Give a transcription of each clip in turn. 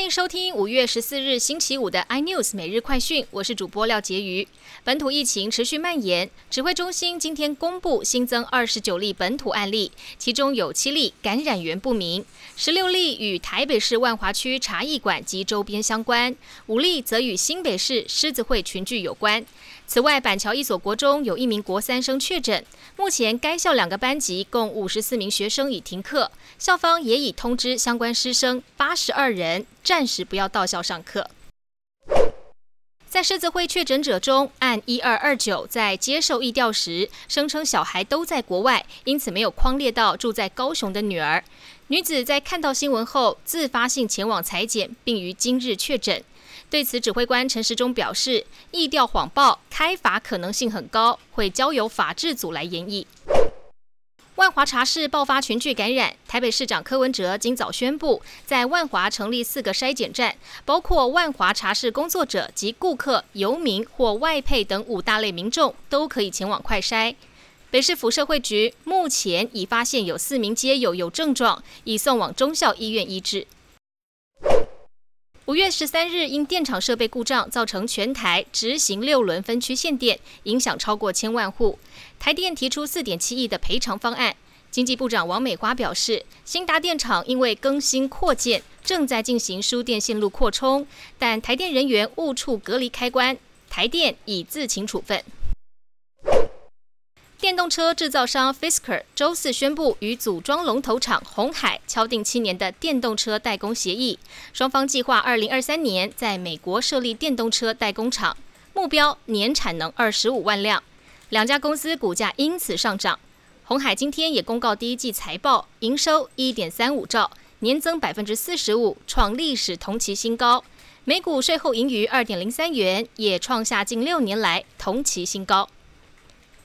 欢迎收听五月十四日星期五的 iNews 每日快讯，我是主播廖杰瑜。本土疫情持续蔓延，指挥中心今天公布新增二十九例本土案例，其中有七例感染源不明，十六例与台北市万华区茶艺馆及周边相关，五例则与新北市狮子会群聚有关。此外，板桥一所国中有一名国三生确诊，目前该校两个班级共五十四名学生已停课，校方也已通知相关师生八十二人。暂时不要到校上课。在狮子会确诊者中，按一二二九在接受疫调时，声称小孩都在国外，因此没有框列到住在高雄的女儿。女子在看到新闻后，自发性前往裁剪，并于今日确诊。对此，指挥官陈时中表示，意调谎报开罚可能性很高，会交由法制组来研议。万华茶室爆发群聚感染，台北市长柯文哲今早宣布，在万华成立四个筛检站，包括万华茶室工作者及顾客、游民或外配等五大类民众都可以前往快筛。北市府社会局目前已发现有四名街友有症状，已送往中校医院医治。五月十三日，因电厂设备故障，造成全台执行六轮分区限电，影响超过千万户。台电提出四点七亿的赔偿方案。经济部长王美花表示，新达电厂因为更新扩建，正在进行输电线路扩充，但台电人员误触隔离开关，台电已自行处分。电动车制造商 Fisker 周四宣布与组装龙头厂红海敲定七年的电动车代工协议，双方计划二零二三年在美国设立电动车代工厂，目标年产能二十五万辆。两家公司股价因此上涨。红海今天也公告第一季财报，营收一点三五兆，年增百分之四十五，创历史同期新高。每股税后盈余二点零三元，也创下近六年来同期新高。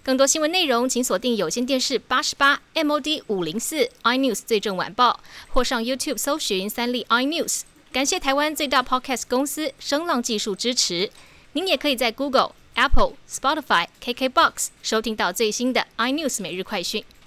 更多新闻内容，请锁定有线电视八十八 MOD 五零四 iNews 最正晚报，或上 YouTube 搜寻三立 iNews。感谢台湾最大 Podcast 公司声浪技术支持。您也可以在 Google、Apple、Spotify、KKBox 收听到最新的 iNews 每日快讯。